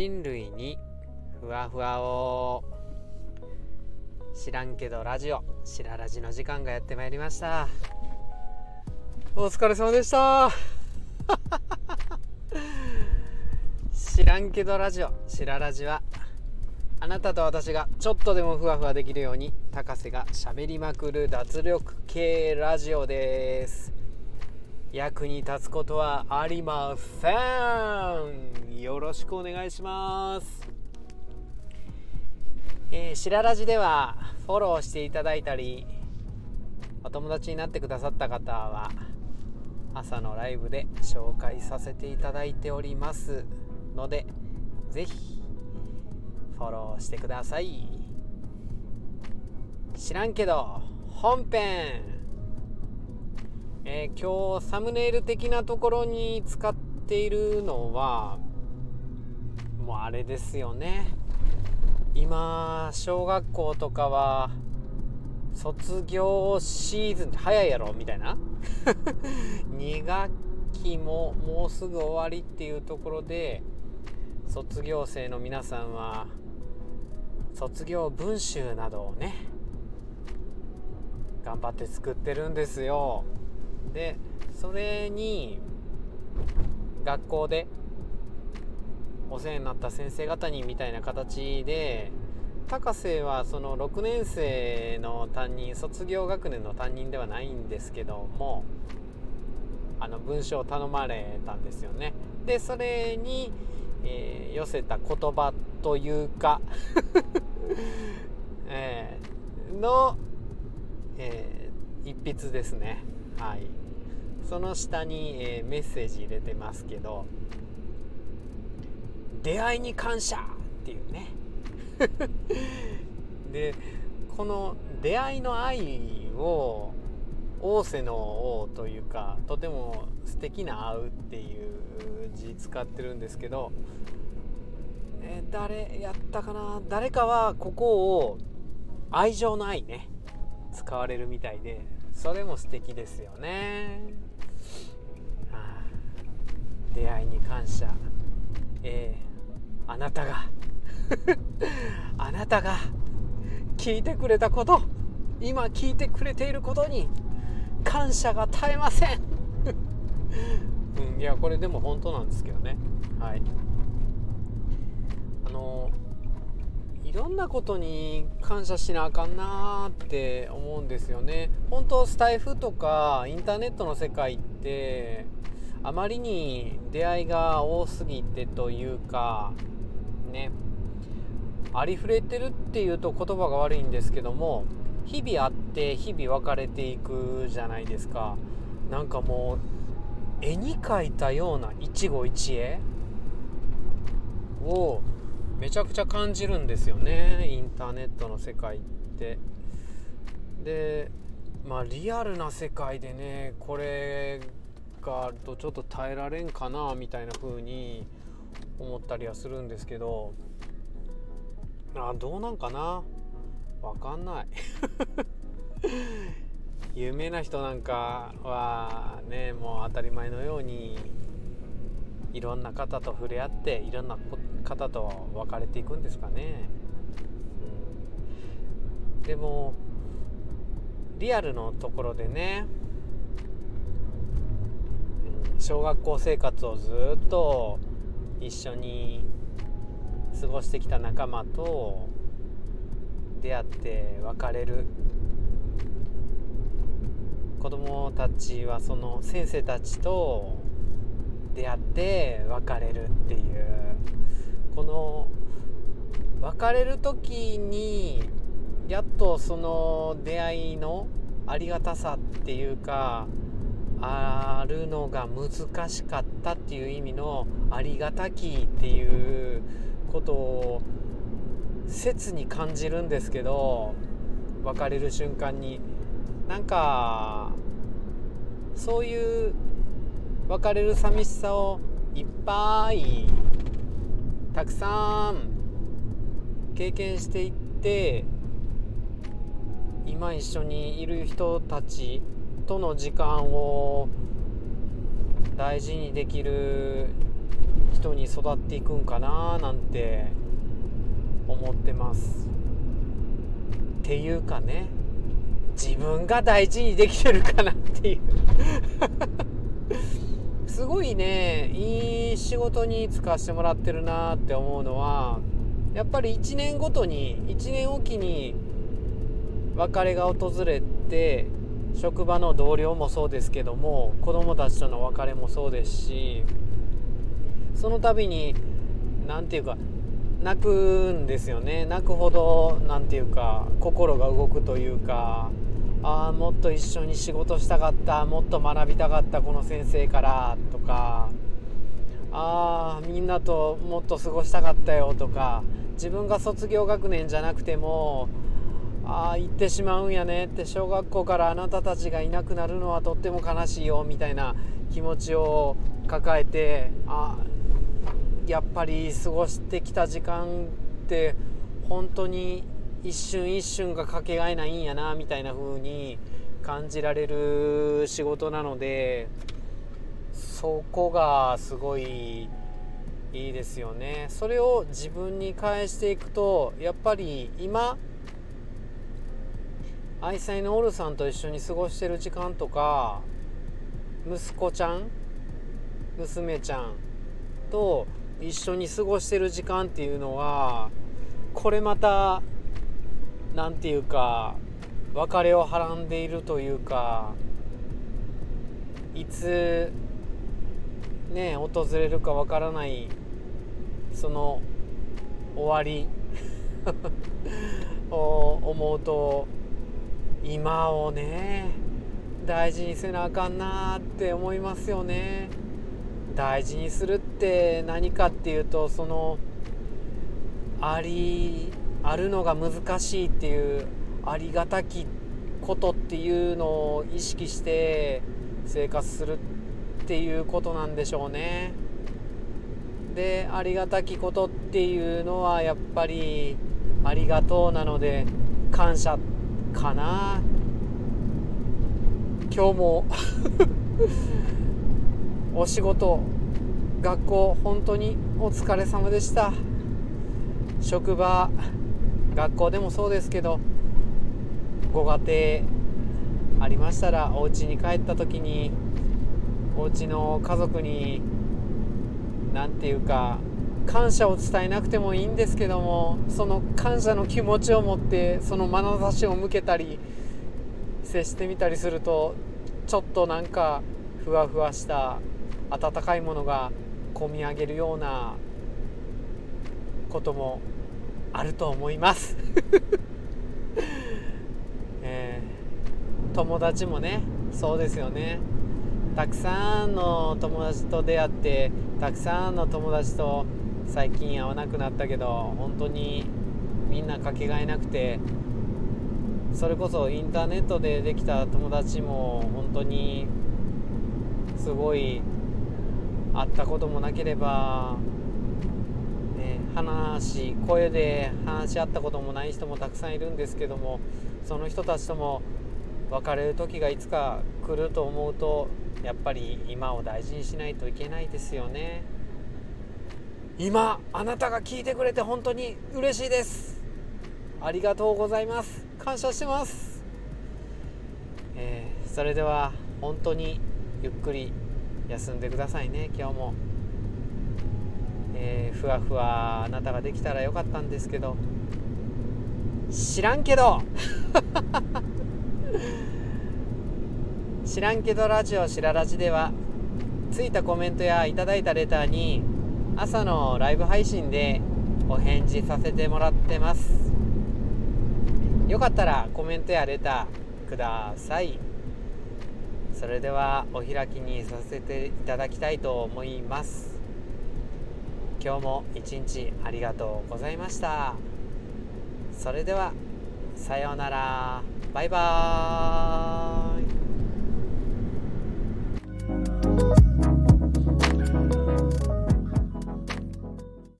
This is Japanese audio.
人類にふわふわを。知らんけどラジオ。しらラジの時間がやってまいりました。お疲れ様でした。知らんけどラジオ。しらラジはあなたと私がちょっとでもふわふわできるように高瀬がしゃべりまくる脱力系ラジオです。役に立つことはありません。よろしくお願いします。えー、白ラジではフォローしていただいたりお友達になってくださった方は朝のライブで紹介させていただいておりますのでぜひフォローしてください。知らんけど本編。えー、今日サムネイル的なところに使っているのはもうあれですよね。今小学校とかは卒業シーズンって早いやろみたいな？2学期ももうすぐ終わりっていうところで卒業生の皆さんは卒業文集などをね頑張って作ってるんですよ。でそれに学校でお世話になった先生方にみたいな形で高瀬はその6年生の担任卒業学年の担任ではないんですけどもあの文章を頼まれたんですよね。でそれに、えー、寄せた言葉というか えー、の、えー、一筆ですね。はい。その下に、えメッセージ入れてますけど出会いに感謝っていうね。でこの出会いの愛を仰せの王というかとても素敵な「会う」っていう字使ってるんですけど、えー、誰やったかな？誰かはここを愛情の愛ね使われるみたいでそれも素敵ですよね、はあ、出会いに感謝。えーあなたが。あなたが聞いてくれたこと今聞いてくれていることに感謝が絶えません。うん、いやこれでも本当なんですけどね。はい。あのいろんなことに感謝しなあかんなって思うんですよね。本当スタイフとかインターネットの世界ってあまりに出会いが多すぎてというかねありふれてるっていうと言葉が悪いんですけども日々会って日々別れていくじゃないですか。なんかもう絵に描いたような一期一会をめちゃくちゃ感じるんですよねインターネットの世界って。でまあリアルな世界でねこれがあるとちょっと耐えられんかなみたいな風に思ったりはするんですけどあどうなんかな？わかんない。有名な人なんかはねもう当たり前のようにいろんな方と触れ合っていろんな方と別れていくんですかね、うん、でもリアルのところでね小学校生活をずっと一緒に過ごしてきた仲間と出会って別れる。子供たちはその先生たちと出会って別れるっていう。この別れる時にやっとその出会いのありがたさっていうかあるのが難しかったっていう意味のありがたきっていうことを切に感じるんですけど別れる瞬間に。なんかそういう別れる寂しさをいっぱいたくさん経験していって今一緒にいる人たちとの時間を大事にできる人に育っていくんかななんて思ってます。っていうかね自分が大事にできてるかなっていう。すごいねいい仕事に就かしてもらってるなって思うのはやっぱり1年ごとに1年おきに別れが訪れて職場の同僚もそうですけども子供たちとの別れもそうですしその度に何て言うか泣くんですよね。泣くほど何て言うか心が動くというかああもっと一緒に仕事したかったもっと学びたかったこの先生からとかああみんなともっと過ごしたかったよとか自分が卒業学年じゃなくてもああ行ってしまうんやねって小学校からあなたたちがいなくなるのはとっても悲しいよみたいな気持ちを抱えてあやっぱり過ごしてきた時間って本当に一瞬一瞬がかけがえないんやなみたいな風に感じられる仕事なのでそこがすごいいいですよね。それを自分に返していくとやっぱり今愛妻のオルさんと一緒に過ごしてる時間とか息子ちゃん娘ちゃんと一緒に過ごしてる時間っていうのはこれまた何て言うか別れをはらんでいるというかいつね訪れるかわからないその終わり を思うと今をね大事にせなあかんなって思いますよね大事にするって何かっていうとそのありあるのが難しいっていうありがたきことっていうのを意識して生活するっていうことなんでしょうね。でありがたきことっていうのはやっぱりありがとうなので感謝かな。今日も。お仕事学校本当にお疲れ様でした。職場学校でもそうですけどご家庭ありましたらお家に帰った時にお家の家族に何て言うか感謝を伝えなくてもいいんですけどもその感謝の気持ちを持ってその眼差しを向けたり接してみたりするとちょっとなんかふわふわした温かいものがこみ上げるようなこともあると思います。えー、友達もねそうですよね。たくさんの友達と出会ってたくさんの友達と最近会わなくなったけど本当にみんなかけがえなくてそれこそインターネットでできた友達も本当にすごい会ったこともなければね話声で話し合ったこともない人もたくさんいるんですけどもその人たちとも別れる時がいつか来ると思うとやっぱり今を大事にしないといけないですよね。今あなたが聞いてくれて本当に嬉しいです。ありがとうございます。感謝してます、えー、それでは本当にゆっくり休んでくださいね。今日も。えー、ふわふわあなたができたらよかったんですけど。知らんけど。知らんけどラジオしららじではついたコメントやいただいたレターに朝のライブ配信でお返事させてもらってます。よかったらコメントやレターください。それではお開きにさせていただきたいと思います。今日も一日ありがとうございました。それではさようなら。バイバーイ。